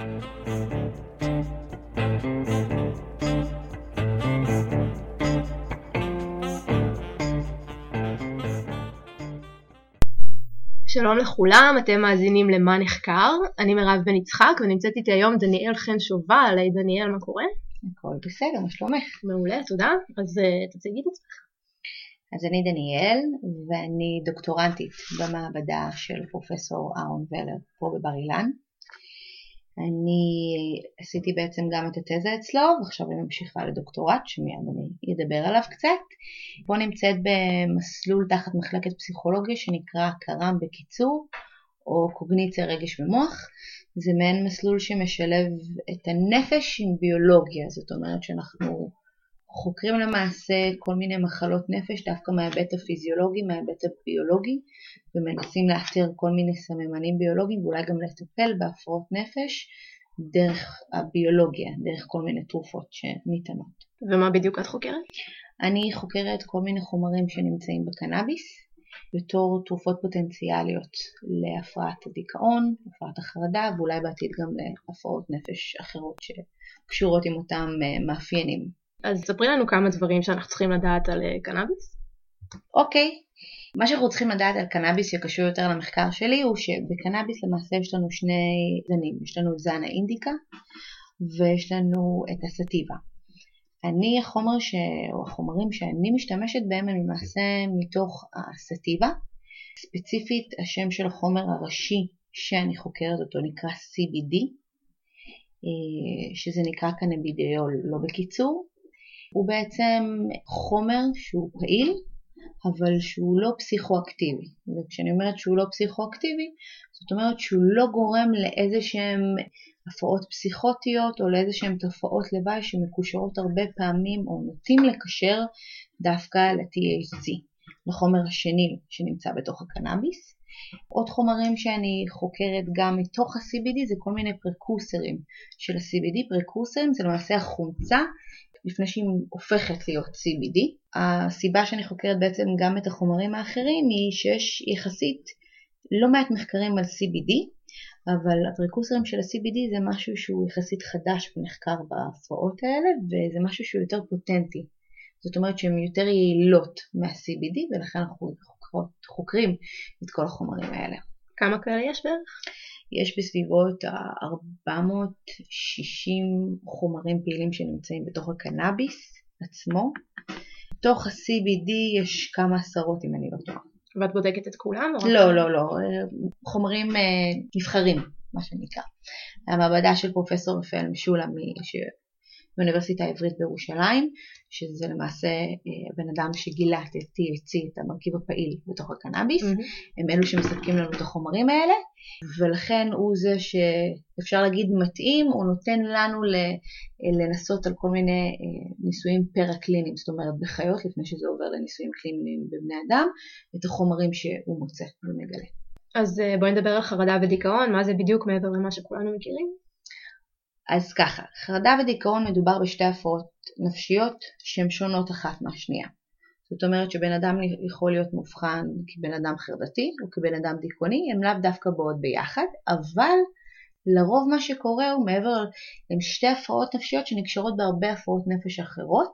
שלום לכולם, אתם מאזינים למה נחקר, אני מירב בן יצחק ונמצאת איתי היום דניאל חן שובל, היי דניאל, מה קורה? הכל בסדר, מה שלומך? מעולה, תודה, אז uh, תציגי את עצמך. אז אני דניאל ואני דוקטורנטית במעבדה של פרופסור אהרון ולר פה בבר אילן. אני עשיתי בעצם גם את התזה אצלו ועכשיו אני ממשיכה לדוקטורט שמיד אני אדבר עליו קצת. פה נמצאת במסלול תחת מחלקת פסיכולוגיה שנקרא קר"ם בקיצור או קוגניציה רגש ומוח. זה מעין מסלול שמשלב את הנפש עם ביולוגיה, זאת אומרת שאנחנו חוקרים למעשה כל מיני מחלות נפש דווקא מההיבט הפיזיולוגי, מההיבט הביולוגי, ומנסים לאתר כל מיני סממנים ביולוגיים ואולי גם לטפל בהפרעות נפש דרך הביולוגיה, דרך כל מיני תרופות שניתנות. ומה בדיוק את חוקרת? אני חוקרת כל מיני חומרים שנמצאים בקנאביס בתור תרופות פוטנציאליות להפרעת הדיכאון, הפרעת החרדה ואולי בעתיד גם להפרעות נפש אחרות שקשורות עם אותם אה, מאפיינים. אז ספרי לנו כמה דברים שאנחנו צריכים לדעת על אה, קנאביס. אוקיי, מה שאנחנו צריכים לדעת על קנאביס שקשור יותר למחקר שלי הוא שבקנאביס למעשה יש לנו שני זנים, יש לנו זן האינדיקה ויש לנו את הסטיבה. אני החומר ש... או החומרים שאני משתמשת בהם הם למעשה מתוך הסטיבה. ספציפית השם של החומר הראשי שאני חוקרת אותו נקרא CBD, אה, שזה נקרא קנבידיול לא בקיצור, הוא בעצם חומר שהוא פעיל אבל שהוא לא פסיכואקטיבי וכשאני אומרת שהוא לא פסיכואקטיבי זאת אומרת שהוא לא גורם לאיזה שהם הפרעות פסיכוטיות או לאיזה שהם תופעות לוואי שמקושרות הרבה פעמים או נוטים לקשר דווקא ל-THC, לחומר השני שנמצא בתוך הקנאביס. עוד חומרים שאני חוקרת גם מתוך ה-CBD זה כל מיני פרקוסרים של ה-CBD, פרקוסרים זה למעשה החומצה לפני שהיא הופכת להיות CBD. הסיבה שאני חוקרת בעצם גם את החומרים האחרים היא שיש יחסית לא מעט מחקרים על CBD, אבל הפרקוסרים של ה-CBD זה משהו שהוא יחסית חדש ונחקר בהפרעות האלה וזה משהו שהוא יותר פוטנטי. זאת אומרת שהן יותר יעילות מה-CBD ולכן אנחנו חוקרות, חוקרים את כל החומרים האלה. כמה כאלה יש בערך? יש בסביבות ה-460 חומרים פעילים שנמצאים בתוך הקנאביס עצמו. בתוך ה-CBD יש כמה עשרות אם אני לא טועה. ואת בודקת את כולם? לא, לא, לא, חומרים אה, נבחרים, מה שנקרא. המעבדה של פרופסור רפאל משולם באוניברסיטה העברית בירושלים, שזה למעשה אה, הבן אדם שגילה את THC, את המרכיב הפעיל בתוך הקנאביס, mm-hmm. הם אלו שמספקים לנו את החומרים האלה, ולכן הוא זה שאפשר להגיד מתאים, הוא נותן לנו לנסות על כל מיני אה, ניסויים פרה-קליניים, זאת אומרת בחיות, לפני שזה עובר לניסויים קליניים בבני אדם, את החומרים שהוא מוצא ומגלה. אז אה, בואי נדבר על חרדה ודיכאון, מה זה בדיוק מעבר למה שכולנו מכירים? אז ככה, חרדה ודיכאון מדובר בשתי הפרעות נפשיות שהן שונות אחת מהשנייה. זאת אומרת שבן אדם יכול להיות מובחן כבן אדם חרדתי או כבן אדם דיכאוני, הם לאו דווקא באות ביחד, אבל לרוב מה שקורה הוא מעבר, הם שתי הפרעות נפשיות שנקשרות בהרבה הפרעות נפש אחרות,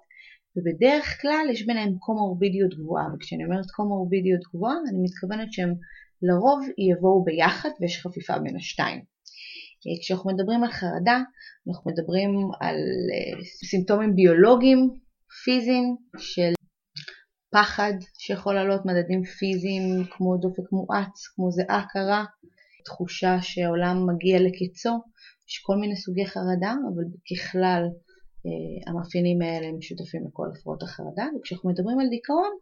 ובדרך כלל יש ביניהם קומורבידיות גבוהה, וכשאני אומרת קומורבידיות גבוהה אני מתכוונת שהם לרוב יבואו ביחד ויש חפיפה בין השתיים. כשאנחנו מדברים על חרדה, אנחנו מדברים על אה, סימפטומים ביולוגיים, פיזיים, של פחד שיכול לעלות מדדים פיזיים כמו דופק מואץ, כמו זיעה קרה, תחושה שהעולם מגיע לקיצו, יש כל מיני סוגי חרדה, אבל ככלל אה, המאפיינים האלה הם משותפים לכל הפרעות החרדה, וכשאנחנו מדברים על דיכאון,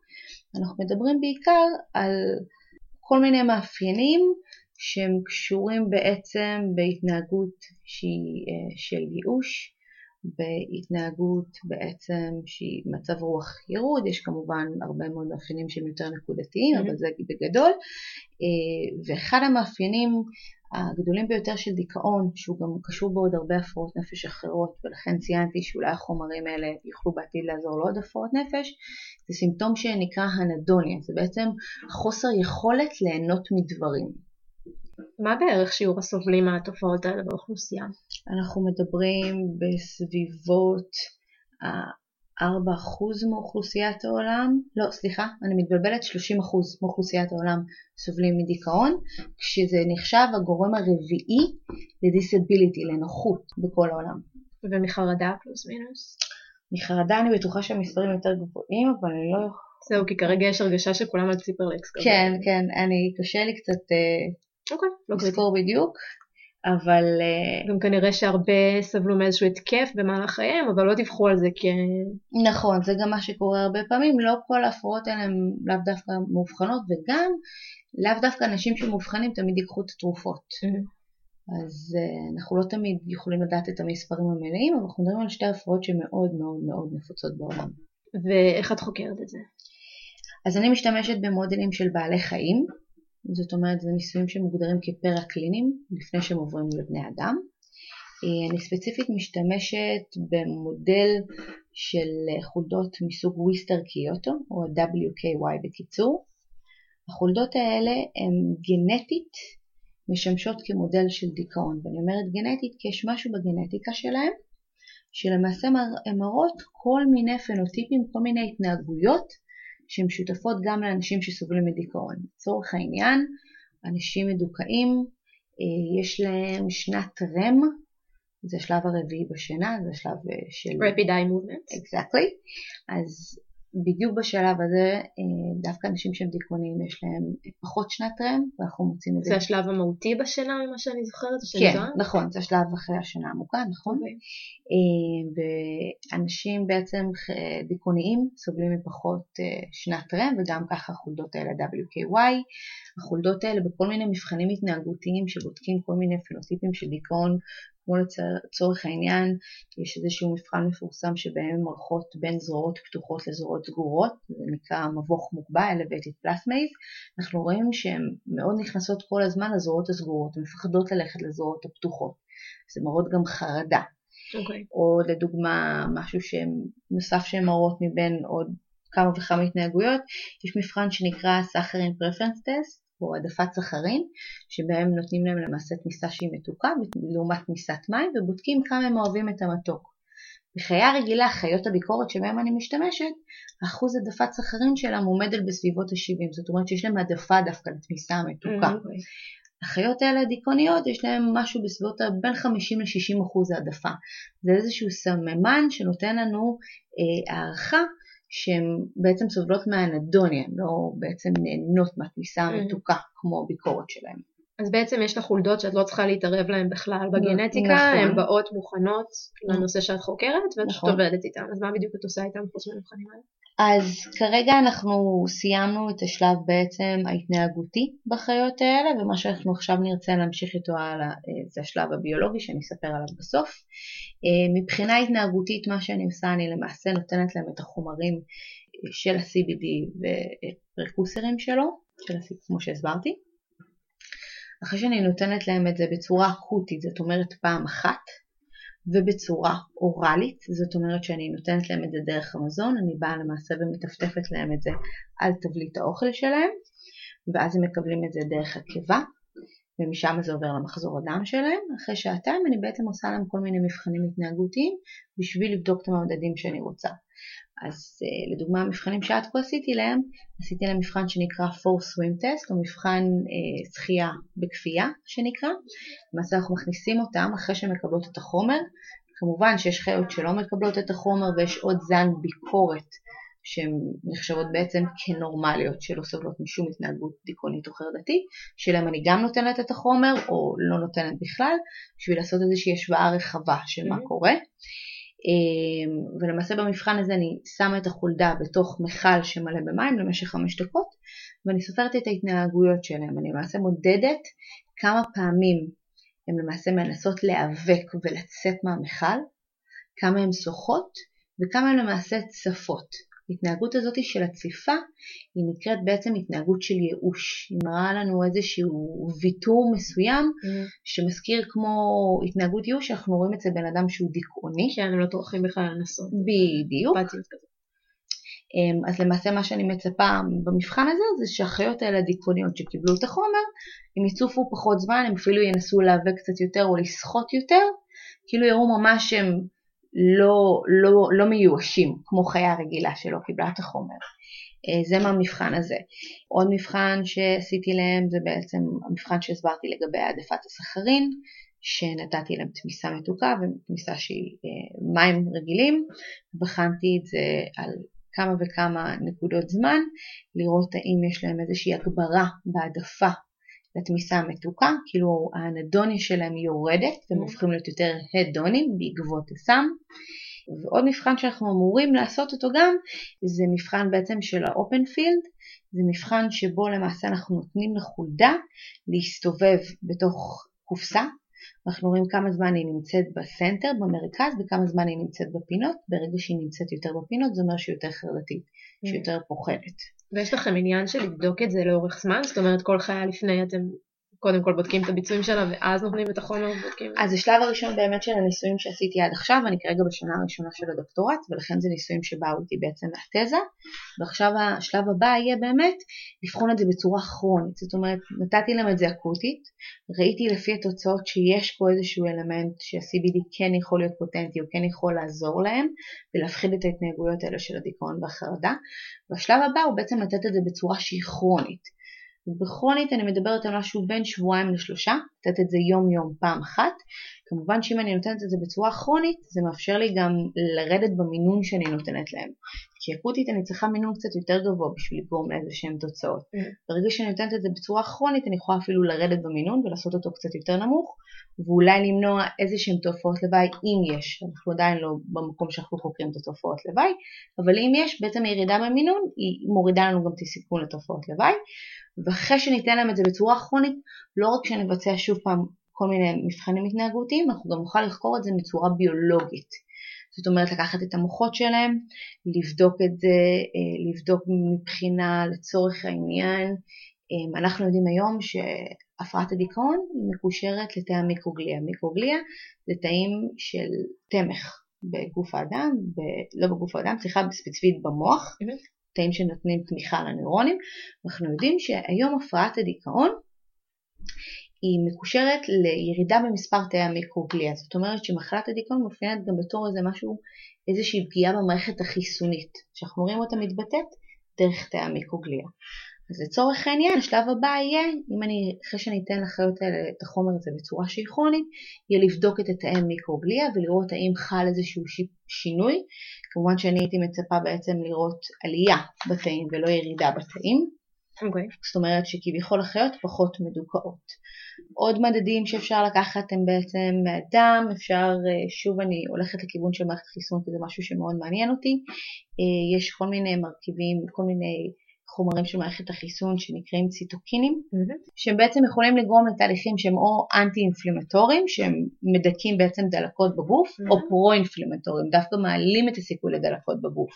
אנחנו מדברים בעיקר על כל מיני מאפיינים שהם קשורים בעצם בהתנהגות שהיא אה, של ייאוש, בהתנהגות בעצם שהיא מצב רוח ירוד, יש כמובן הרבה מאוד מאפיינים שהם יותר נקודתיים, mm-hmm. אבל זה בגדול, אה, ואחד המאפיינים הגדולים ביותר של דיכאון, שהוא גם קשור בעוד הרבה הפרעות נפש אחרות, ולכן ציינתי שאולי החומרים האלה יוכלו בעתיד לעזור לעוד הפרעות נפש, זה סימפטום שנקרא הנדוניה, זה בעצם חוסר יכולת ליהנות מדברים. מה בערך שיעור הסובלים מהתופעות האלה באוכלוסייה? אנחנו מדברים בסביבות ה-4% מאוכלוסיית העולם, לא סליחה, אני מתבלבלת, 30% מאוכלוסיית העולם סובלים מדיכאון, כשזה נחשב הגורם הרביעי לדיסביליטי, לנוחות בכל העולם. ומחרדה פלוס מינוס? מחרדה אני בטוחה שהמספרים יותר גבוהים, אבל אני לא. זהו, כי כרגע יש הרגשה שכולם על ציפרלקס כזה. כן, כן, אני, קשה לי קצת אוקיי, לא. לזכור בדיוק, אבל אה, גם כנראה שהרבה סבלו מאיזשהו התקף במהלך חייהם, אבל לא דיווחו על זה כ... נכון, זה גם מה שקורה הרבה פעמים, לא כל ההפרעות האלה הן לאו דווקא מאובחנות, וגם לאו דווקא אנשים שמאובחנים תמיד ייקחו את התרופות. אז uh, אנחנו לא תמיד יכולים לדעת את המספרים המלאים, אבל אנחנו מדברים על שתי הפרעות שמאוד מאוד מאוד נפוצות בעולם. ואיך את חוקרת את זה? אז אני משתמשת במודלים של בעלי חיים, זאת אומרת זה ניסויים שמוגדרים כפרה-קליניים לפני שהם עוברים לבני אדם. אה, אני ספציפית משתמשת במודל של חולדות מסוג וויסטר קיוטו, או WKY בקיצור. החולדות האלה הן גנטית משמשות כמודל של דיכאון, ואני אומרת גנטית כי יש משהו בגנטיקה שלהם שלמעשה הן מראות כל מיני פנוטיפים, כל מיני התנהגויות שהן שותפות גם לאנשים שסובלים מדיכאון. לצורך העניין, אנשים מדוכאים, אה, יש להם שנת רם, זה השלב הרביעי בשינה, זה השלב אה, של... Rapid Eye Movement. Exactly. אז בדיוק בשלב הזה אה, דווקא אנשים שהם דיכאונים יש להם פחות שנת רם ואנחנו מוצאים את זה. זה השלב המהותי בשינה ממה שאני זוכרת? כן, נכון, זה השלב אחרי השינה העמוקה, נכון. אוקיי. אה, ואנשים בעצם דיכאוניים סובלים מפחות אה, שנת רם וגם ככה החולדות האלה WKY. החולדות האלה בכל מיני מבחנים התנהגותיים שבודקים כל מיני פנוטיפים של דיכאון כמו לצורך העניין יש איזשהו מבחן מפורסם שבהם הן הולכות בין זרועות פתוחות לזרועות סגורות, זה נקרא מבוך מוגבל, elevated plasmaze, אנחנו רואים שהן מאוד נכנסות כל הזמן לזרועות הסגורות, מפחדות ללכת לזרועות הפתוחות, זה מראות גם חרדה. Okay. אוקיי. או לדוגמה משהו נוסף שהן מראות מבין עוד כמה וכמה התנהגויות, יש מבחן שנקרא סאחרין פרפרנס טסט, או העדפת סחרין, שבהם נותנים להם למעשה תמיסה שהיא מתוקה לעומת תמיסת מים ובודקים כמה הם אוהבים את המתוק. בחיי הרגילה, חיות הביקורת שבהם אני משתמשת, אחוז העדפת סחרין שלהם עומד על בסביבות ה-70, זאת אומרת שיש להם העדפה דווקא לתמיסה המתוקה. אוקיי. החיות האלה הדיכאוניות יש להם משהו בסביבות בין 50 ל-60 אחוז העדפה. זה איזשהו סממן שנותן לנו אה, הערכה שהן בעצם סובלות מהאנדוניה, הן לא בעצם נהנות מהתמיסה mm. המתוקה כמו הביקורת שלהן. אז בעצם יש לך חולדות שאת לא צריכה להתערב להן בכלל בגנטיקה, נכון. הן באות מוכנות לנושא שאת חוקרת ואת נכון. עובדת איתן, אז מה בדיוק את עושה איתן חוץ מהמבחנים האלה? אז כרגע אנחנו סיימנו את השלב בעצם ההתנהגותי בחיות האלה ומה שאנחנו עכשיו נרצה להמשיך איתו הלאה אה, זה השלב הביולוגי שאני אספר עליו בסוף. אה, מבחינה התנהגותית מה שאני עושה אני למעשה נותנת להם את החומרים אה, של ה-CBD ופרקוסרים שלו, של ה כמו שהסברתי. אחרי שאני נותנת להם את זה בצורה אקוטית, זאת אומרת פעם אחת, ובצורה אוראלית, זאת אומרת שאני נותנת להם את זה דרך המזון, אני באה למעשה ומטפטפת להם את זה על תבליט האוכל שלהם, ואז הם מקבלים את זה דרך הקיבה, ומשם זה עובר למחזור הדם שלהם. אחרי שעתיים אני בעצם עושה להם כל מיני מבחנים התנהגותיים בשביל לבדוק את המדדים שאני רוצה. אז uh, לדוגמה המבחנים שעד כה עשיתי להם, עשיתי להם מבחן שנקרא 4 swim test או מבחן uh, שחייה בכפייה שנקרא, למעשה אנחנו מכניסים אותם אחרי שהן מקבלות את החומר, כמובן שיש חיות שלא מקבלות את החומר ויש עוד זן ביקורת שהן נחשבות בעצם כנורמליות שלא סובלות משום התנהגות דיכאונית או חרדתית, שלהם אני גם נותנת את החומר או לא נותנת בכלל, בשביל לעשות איזושהי השוואה רחבה של מה קורה. אמ, ולמעשה במבחן הזה אני שמה את החולדה בתוך מכל שמלא במים למשך חמש דקות ואני סופרת את ההתנהגויות שלהם, אני למעשה מודדת כמה פעמים הן למעשה מנסות להיאבק ולצאת מהמכל, כמה הן שוחות וכמה הן למעשה צפות. ההתנהגות הזאת של הציפה היא נקראת בעצם התנהגות של ייאוש, היא מראה לנו איזשהו ויתור מסוים mm. שמזכיר כמו התנהגות ייאוש שאנחנו רואים אצל בן אדם שהוא דיכאוני. כן, הם לא טורחים בכלל לנסות. בדיוק. אמ, אז למעשה מה שאני מצפה במבחן הזה זה שהחיות האלה הדיכאוניות שקיבלו את החומר, הם יצופו פחות זמן, הם אפילו ינסו להיאבק קצת יותר או לסחוט יותר, כאילו יראו ממש שהם לא, לא, לא מיואשים, כמו חיה רגילה שלא קיבלה את החומר. אה, זה מהמבחן הזה. עוד מבחן שעשיתי להם זה בעצם המבחן שהסברתי לגבי העדפת הסחרין, שנתתי להם תמיסה מתוקה ותמיסה שהיא אה, מים רגילים, בחנתי את זה על כמה וכמה נקודות זמן, לראות האם יש להם איזושהי הגברה בהעדפה לתמיסה המתוקה, כאילו האנדוניה שלהם יורדת, והם mm. הופכים להיות יותר הדונים בעקבות הסם. ועוד מבחן שאנחנו אמורים לעשות אותו גם, זה מבחן בעצם של האופנפילד, זה מבחן שבו למעשה אנחנו נותנים לחולדה להסתובב בתוך קופסה, אנחנו רואים כמה זמן היא נמצאת בסנטר, במרכז, וכמה זמן היא נמצאת בפינות. ברגע שהיא נמצאת יותר בפינות, זה אומר שהיא יותר חרדתית, שהיא mm. יותר פוחדת. ויש לכם עניין של לבדוק את זה לאורך זמן? זאת אומרת, כל חיה לפני אתם קודם כל בודקים את הביצועים שלה ואז נותנים את החומר ובודקים? אז השלב הראשון באמת של הניסויים שעשיתי עד עכשיו, אני כרגע בשנה הראשונה של הדוקטורט ולכן זה ניסויים שבאו איתי בעצם מהתזה. ועכשיו השלב הבא יהיה באמת לבחון את זה בצורה כרונית, זאת אומרת נתתי להם את זה אקוטית, ראיתי לפי התוצאות שיש פה איזשהו אלמנט שה-CBD כן יכול להיות פוטנטי או כן יכול לעזור להם ולהפחיד את ההתנהגויות האלה של הדיכאון והחרדה. והשלב הבא הוא בעצם לתת את זה בצורה שהיא כרונית בכרונית אני מדברת על משהו בין שבועיים לשלושה, לתת את זה יום יום פעם אחת. כמובן שאם אני נותנת את זה בצורה כרונית זה מאפשר לי גם לרדת במינון שאני נותנת להם. כי אקוטית אני צריכה מינון קצת יותר גבוה בשביל לגרום לאיזה שהן תוצאות. Mm. ברגע שאני נותנת את זה בצורה כרונית אני יכולה אפילו לרדת במינון ולעשות אותו קצת יותר נמוך ואולי למנוע איזה שהן תופעות לוואי אם יש, אנחנו עדיין לא במקום שאנחנו חוקרים את התופעות לוואי, אבל אם יש בעצם הירידה במינון היא מורידה לנו גם את הסיכון לתופעות לוואי ואחרי שניתן להם את זה בצורה כרונית, לא רק שנבצע שוב פעם כל מיני מבחנים התנהגותיים, אנחנו גם נוכל לחקור את זה בצורה ביולוגית. זאת אומרת לקחת את המוחות שלהם, לבדוק את זה, אה, לבדוק מבחינה לצורך העניין. אה, אנחנו יודעים היום שהפרעת הדיכאון מקושרת לתאי המיקרוגליה. מיקרוגליה זה תאים של תמך בגוף האדם, ב... לא בגוף האדם, סליחה, ספציפית במוח, תאים שנותנים תמיכה לנוירונים, אנחנו יודעים שהיום הפרעת הדיכאון היא מקושרת לירידה במספר תאי המיקרוגליה, זאת אומרת שמחלת הדיכאון מופיעה גם בתור איזה משהו, איזושהי פגיעה במערכת החיסונית, שאנחנו רואים אותה מתבטאת דרך תאי המיקרוגליה. אז לצורך העניין השלב הבא יהיה, אם אני, אחרי שאני אתן לחיות האלה את החומר הזה בצורה שהיא כרונית, יהיה לבדוק את התאי מיקרוגליה ולראות האם חל איזשהו שינוי. כמובן שאני הייתי מצפה בעצם לראות עלייה בתאים ולא ירידה בתאים. Okay. זאת אומרת שכביכול החיות פחות מדוכאות. עוד מדדים שאפשר לקחת הם בעצם מהדם, אפשר, אה, שוב אני הולכת לכיוון של מערכת חיסון כי זה משהו שמאוד מעניין אותי, אה, יש כל מיני מרכיבים, כל מיני חומרים של מערכת החיסון שנקראים ציטוקינים, mm-hmm. שהם בעצם יכולים לגרום לתהליכים שהם או אנטי-אינפלמטוריים, שהם מדכאים בעצם דלקות בגוף, mm-hmm. או פרו-אינפלמטוריים, דווקא מעלים את הסיכוי לדלקות בגוף.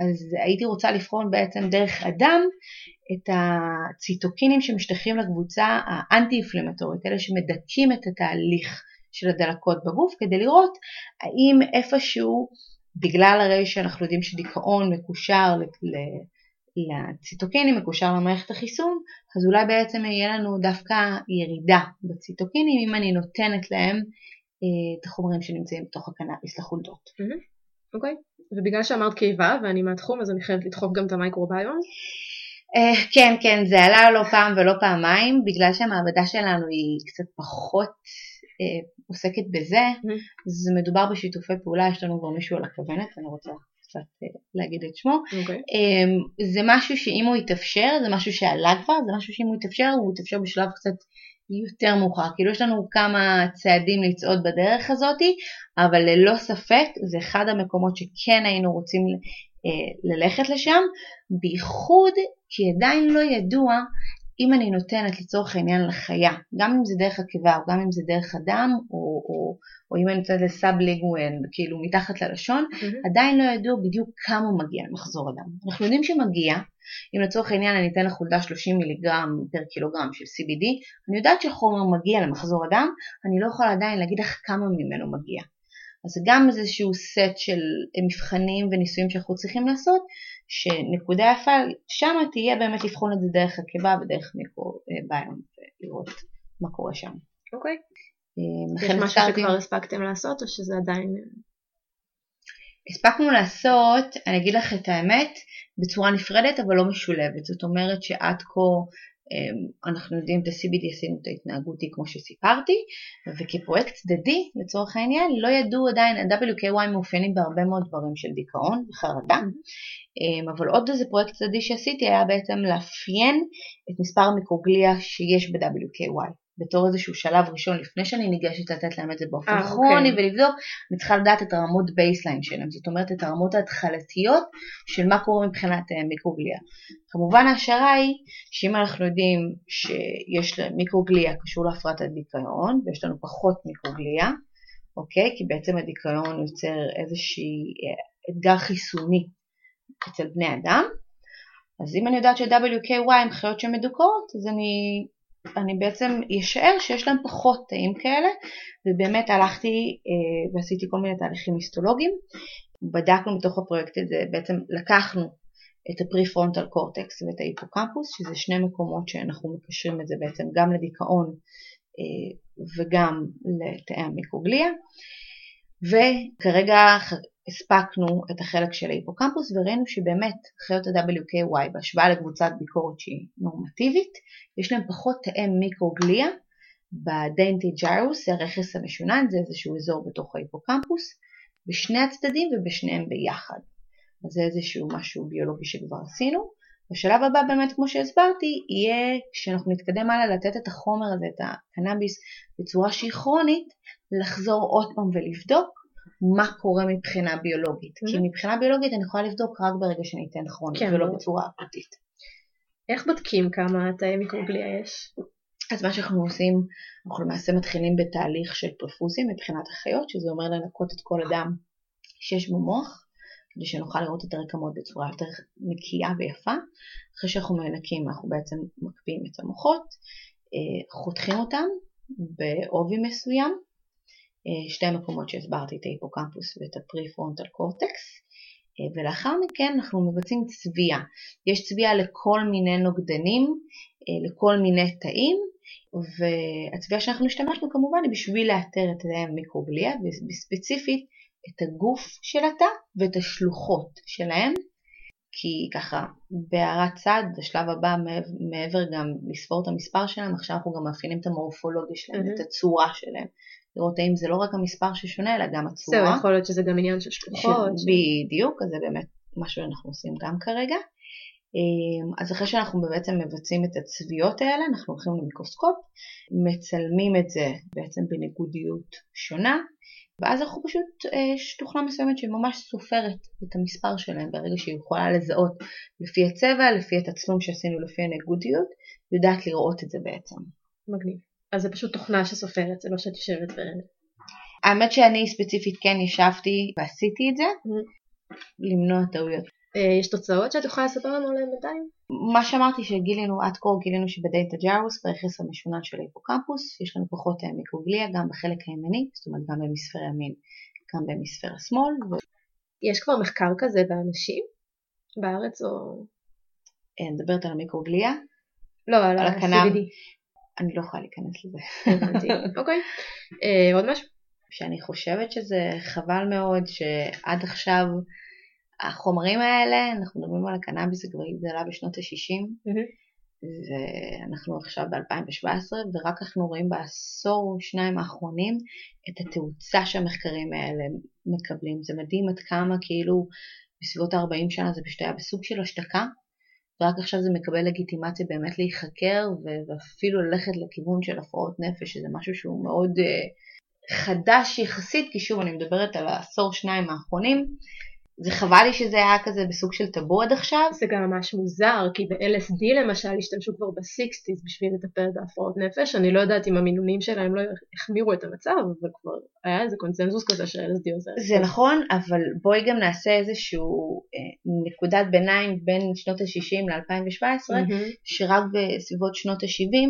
אז הייתי רוצה לבחון בעצם דרך הדם את הציטוקינים שמשתייכים לקבוצה האנטי-אינפלמטורית, אלה שמדכאים את התהליך של הדלקות בגוף, כדי לראות האם איפשהו, בגלל הרי שאנחנו יודעים שדיכאון מקושר לציטוקינים מקושר למערכת החיסון, אז אולי בעצם יהיה לנו דווקא ירידה בציטוקינים אם אני נותנת להם אה, את החומרים שנמצאים בתוך הקנאביס לחולדות. אוקיי, okay. ובגלל שאמרת קיבה ואני מהתחום אז אני חייבת לדחוף גם את המייקרוביום? Uh, כן, כן, זה עלה לא פעם ולא פעמיים, בגלל שהמעבדה שלנו היא קצת פחות uh, עוסקת בזה, mm-hmm. אז מדובר בשיתופי פעולה, יש לנו כבר מישהו על הכוונת, אני רוצה קצת אה, להגיד את שמו. Okay. אוקיי. אמ, זה משהו שאם הוא יתאפשר, זה משהו שעלה כבר, זה משהו שאם הוא יתאפשר, הוא יתאפשר בשלב קצת יותר מאוחר. כאילו יש לנו כמה צעדים לצעוד בדרך הזאתי, אבל ללא ספק זה אחד המקומות שכן היינו רוצים אה, ללכת לשם, בייחוד כי עדיין לא ידוע אם אני נותנת לצורך העניין לחיה, גם אם זה דרך הקיבה או גם אם זה דרך הדם, או, או, או אם אני נותנת לסאב ליגואן, כאילו מתחת ללשון, mm-hmm. עדיין לא ידעו בדיוק כמה מגיע למחזור הדם. אנחנו יודעים שמגיע, אם לצורך העניין אני אתן לחולדה 30 מיליגרם פר קילוגרם של CBD, אני יודעת שהחומר מגיע למחזור הדם, אני לא יכולה עדיין להגיד לך כמה ממנו מגיע. אז זה גם איזשהו סט של מבחנים וניסויים שאנחנו צריכים לעשות, שנקודה יפה שם תהיה באמת לבחון את זה דרך הקיבה ודרך מיקרוביום ולראות מה קורה שם. אוקיי. אה, יש משהו שכבר הספקתם לעשות או שזה עדיין... הספקנו לעשות, אני אגיד לך את האמת, בצורה נפרדת אבל לא משולבת. זאת אומרת שעד כה אה, אנחנו יודעים את ה-CBD עשינו את ההתנהגותי כמו שסיפרתי, וכפרויקט צדדי לצורך העניין לא ידעו עדיין, ה-WKY מאופיינים בהרבה מאוד דברים של דיכאון וחרדה, אה, אבל עוד איזה פרויקט צדדי שעשיתי היה בעצם לאפיין את מספר המיקרוגליה שיש ב-WKY. בתור איזשהו שלב ראשון, לפני שאני ניגשת לתת להם את זה באופן אה, כרוני אוקיי. ולבדוק, אני צריכה לדעת את הרמות baseline שלהם, זאת אומרת את הרמות ההתחלתיות של מה קורה מבחינת אה, מיקרוגליה. כמובן ההשערה היא שאם אנחנו יודעים שיש מיקרוגליה קשור להפרעת הדיכאון ויש לנו פחות מיקרוגליה, אוקיי? כי בעצם הדיכאון יוצר איזשהי אה, אתגר חיסוני אצל בני אדם, אז אם אני יודעת ש-WKY הם חיות שמדוכאות, אז אני, אני בעצם אשאר שיש להם פחות תאים כאלה, ובאמת הלכתי אה, ועשיתי כל מיני תהליכים היסטולוגיים, בדקנו בתוך הפרויקט הזה, בעצם לקחנו את הפרי-פרונטל קורטקס ואת ההיפוקמפוס, שזה שני מקומות שאנחנו מקשרים את זה בעצם גם לדיכאון אה, וגם לתאי המיקרוגליה, וכרגע הספקנו את החלק של ההיפוקמפוס וראינו שבאמת חיות ה-WKY בהשוואה לקבוצת ביקורת שהיא נורמטיבית, יש להם פחות תאי מיקרוגליה בדיינטי ג'ירוס, זה הרכס המשונן, זה איזשהו אזור בתוך ההיפוקמפוס, בשני הצדדים ובשניהם ביחד. אז זה איזשהו משהו ביולוגי שכבר עשינו. בשלב הבא באמת כמו שהסברתי יהיה כשאנחנו נתקדם הלאה לתת את החומר הזה, את הקנאביס בצורה שהיא כרונית, לחזור עוד פעם ולבדוק מה קורה מבחינה ביולוגית. כי Mhm. מבחינה ביולוגית אני יכולה לבדוק רק ברגע שאני אתן כרונית כן, ולא. בצורה אקוטית. איך בודקים כמה תאי מיקרוגליה יש? אז מה שאנחנו עושים, אנחנו למעשה מתחילים בתהליך של פרפוזיה מבחינת החיות, שזה אומר לנקות את כל הדם שיש במוח, כדי שנוכל לראות את הרקמות בצורה יותר נקייה ויפה. אחרי שאנחנו מנקים אנחנו בעצם מקפיאים את המוחות, אה, חותכים אותם בעובי מסוים, שתי המקומות שהסברתי, את ההיפוקמפוס ואת הפרי-פרונטל קורטקס, אה, ולאחר מכן אנחנו מבצעים צביעה. יש צביעה לכל מיני נוגדנים, אה, לכל מיני תאים, והצביעה שאנחנו השתמשנו כמובן היא בשביל לאתר את תאי המיקרוגליה, וספציפית את הגוף של התא ואת השלוחות שלהם, כי ככה בהערת צד, השלב הבא מעבר- גם לספור את המספר שלהם, עכשיו אנחנו גם מאפיינים את המורפולוגיה שלהם, Mhm. את הצורה שלהם. לראות האם זה לא רק המספר ששונה, אלא גם הצורה. זהו, יכול להיות שזה גם עניין של שלוחות. בדיוק, אז זה באמת מה שאנחנו עושים גם כרגע. אמ, אז אחרי שאנחנו בעצם מבצעים את הצביעות האלה, אנחנו הולכים למיקרוסקופ, מצלמים את זה בעצם בניגודיות שונה, ואז אנחנו פשוט, אה, יש תוכנה מסוימת שממש סופרת את המספר שלהם ברגע שהיא יכולה לזהות לפי הצבע, לפי התצלום שעשינו לפי הניגודיות, יודעת לראות את זה בעצם. מגניב. אז זה פשוט תוכנה שסופרת, זה לא שאת יושבת ו... האמת שאני ספציפית כן ישבתי ועשיתי את זה, למנוע טעויות. אה, יש תוצאות שאת יכולה לספר לנו עליהן בינתיים? מה שאמרתי שגילינו עד כה, גילינו שבדאטה ג'ארוס, ברכס המשונן של ההיפוקמפוס, יש לנו פחות תאי מיקרוגליה גם בחלק הימני, זאת אומרת גם בהמיספר ימין, גם בהמיספר השמאל. ו... יש כבר מחקר כזה באנשים? בארץ או... אה, אני מדברת על המיקרוגליה, לא, על על. ה-CBD. אני לא יכולה להיכנס לזה. אוקיי. אה, עוד משהו? שאני חושבת שזה חבל מאוד שעד עכשיו החומרים האלה, אנחנו מדברים על הקנאביס, זה התגלה בשנות ה-60, מהמם. ואנחנו עכשיו ב-2017, ורק אנחנו רואים בעשור או שניים האחרונים את התאוצה שהמחקרים האלה מקבלים. זה מדהים עד כמה כאילו בסביבות ה-40 שנה זה פשוט היה בסוג של השתקה, ורק עכשיו זה מקבל לגיטימציה באמת להיחקר ואפילו ללכת לכיוון של הפרעות נפש, שזה משהו שהוא מאוד uh, חדש יחסית, כי שוב אני מדברת על העשור שניים האחרונים. זה חבל לי שזה היה כזה בסוג של טאבו עד עכשיו, זה גם ממש מוזר, כי ב-LSD למשל השתמשו כבר ב-60's בשביל לטפל בהפרעות נפש, אני לא יודעת אם המינונים שלהם לא החמירו את המצב, אבל כבר היה איזה קונצנזוס כזה ש-LSD עוזר. זה נכון, אבל בואי גם נעשה איזשהו אה, נקודת ביניים בין שנות ה-60 ל-2017, מהמם. שרק בסביבות שנות ה-70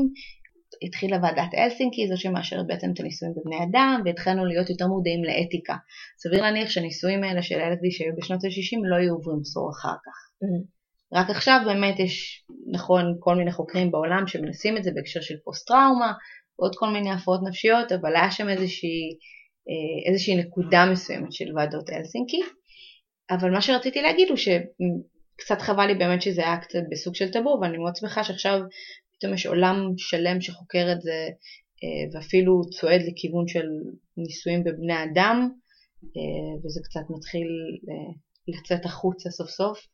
התחילה ועדת אלסינקי, זו שמאשרת בעצם את הניסויים בבני אדם, והתחלנו להיות יותר מודעים לאתיקה. סביר להניח שהניסויים האלה של LSD שהיו בשנות ה-60 לא יהיו עוברים עשור אחר כך. Mm. רק עכשיו באמת יש, נכון, כל מיני חוקרים בעולם שמנסים את זה בהקשר של פוסט-טראומה, ועוד כל מיני הפרעות נפשיות, אבל היה שם איזושהי, אה, איזושהי נקודה מסוימת של ועדות אלסינקי. אבל מה שרציתי להגיד הוא שקצת חבל לי באמת שזה היה קצת בסוג של טאבו, ואני מאוד שמחה שעכשיו פתאום יש עולם שלם שחוקר את זה, אה, ואפילו צועד לכיוון של ניסויים בבני אדם, אה, וזה קצת מתחיל לצאת החוצה סוף סוף.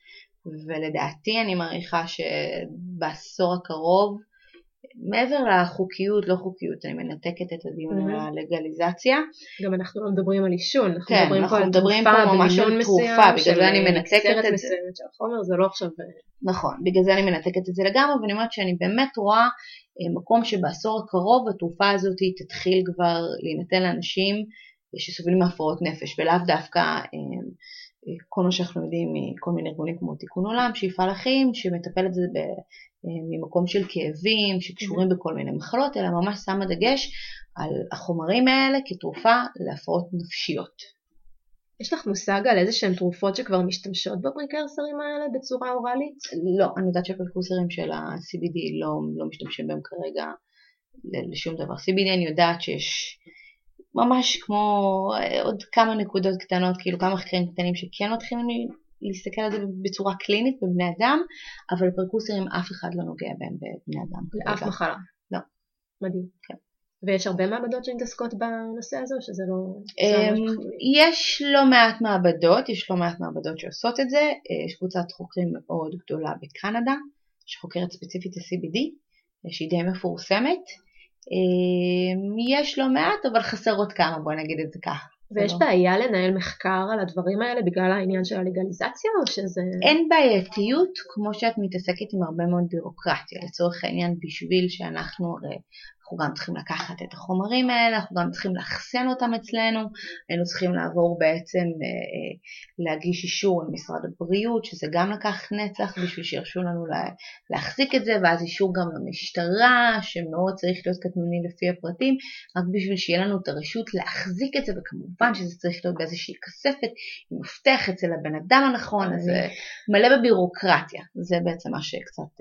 ולדעתי אני מעריכה שבעשור הקרוב, מעבר לחוקיות, לא חוקיות, אני מנתקת את הדיון על הלגליזציה. גם אנחנו לא מדברים על עישון, אנחנו כן, מדברים פה על תרופה פה ממש על תרופה, בגלל זה אני מנתקת את זה. של החומר, זה לא עכשיו... נכון, בגלל זה אני מנתקת את זה לגמרי, ואני אומרת שאני באמת רואה אה, מקום שבעשור הקרוב התרופה הזאת תתחיל כבר להינתן לאנשים שסובלים מהפרעות נפש, ולאו דווקא אה, כל מה שאנחנו יודעים מכל מיני ארגונים כמו תיקון עולם, שאיפה לחיים, שמטפל את זה ב, ממקום של כאבים שקשורים בכל מיני מחלות, אלא ממש שמה דגש על החומרים האלה כתרופה להפרעות נפשיות. יש לך מושג על איזה שהן תרופות שכבר משתמשות בפריקרסרים האלה בצורה אוראלית? לא, אני יודעת שהפרקורסרים של ה-CBD לא, לא משתמשים בהם כרגע לשום דבר. CBD אני יודעת שיש ממש כמו אה, עוד כמה נקודות קטנות, כאילו כמה מחקרים קטנים שכן מתחילים להסתכל על זה בצורה קלינית בבני אדם, אבל פרקוסרים אף אחד לא נוגע בהם בבני אדם. לאף מחלה. לא. מדהים. כן. ויש הרבה מעבדות שמתעסקות בנושא הזה, או שזה לא... אמ, יש לא מעט מעבדות, יש לא מעט מעבדות שעושות את זה, אה, יש קבוצת חוקרים מאוד גדולה בקנדה, שחוקרת ספציפית ה-CBD, שהיא די מפורסמת. אמ, יש לא מעט, אבל חסר עוד כמה, בוא נגיד את זה ככה. ויש לא. בעיה לנהל מחקר על הדברים האלה בגלל העניין של הלגליזציה, או שזה... אין בעייתיות כמו שאת מתעסקת עם הרבה מאוד בירוקרטיה. לצורך העניין, בשביל שאנחנו הרי אנחנו גם צריכים לקחת את החומרים האלה, אנחנו גם צריכים לאחסן אותם אצלנו, היינו צריכים לעבור בעצם אה, אה, להגיש אישור למשרד הבריאות, שזה גם לקח נצח בשביל שירשו לנו להחזיק את זה, ואז אישור גם למשטרה, שמאוד צריך להיות קטנוני לפי הפרטים, רק בשביל שיהיה לנו את הרשות להחזיק את זה, וכמובן שזה צריך להיות באיזושהי כספת, עם מפתח אצל הבן אדם הנכון, אז זה מלא בבירוקרטיה, זה בעצם מה שקצת...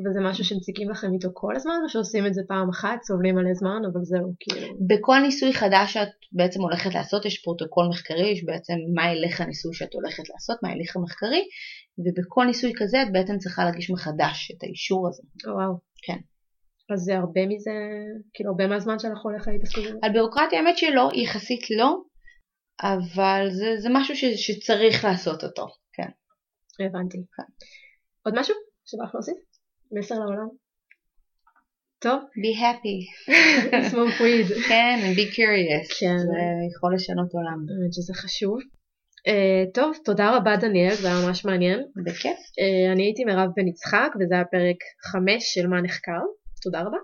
וזה משהו שמציקים לכם איתו כל הזמן, או שעושים את זה פעם אחת, סובלים מלא זמן, אבל זהו, כאילו... בכל ניסוי חדש שאת בעצם הולכת לעשות, יש פרוטוקול מחקרי, יש בעצם מה הליך הניסוי שאת הולכת לעשות, מה ההליך המחקרי, ובכל ניסוי כזה את בעצם צריכה להגיש מחדש את האישור הזה. או, וואו. כן. אז זה הרבה מזה, כאילו הרבה מהזמן שלך הולך להתעסקות בזה? על ביורוקרטיה האמת שלא, יחסית לא, אבל זה, זה משהו ש, שצריך לעשות אותו, כן. הבנתי. כן. עוד משהו שבא לך להוסיף? מסר לעולם? טוב. be happy. smoke weed. כן, and be curious. כן. זה יכול לשנות עולם. באמת שזה חשוב. Uh, טוב, תודה רבה דניאל, זה היה ממש מעניין. בכיף. Uh, אני הייתי מירב בן יצחק, וזה היה פרק 5 של מה נחקר. תודה רבה.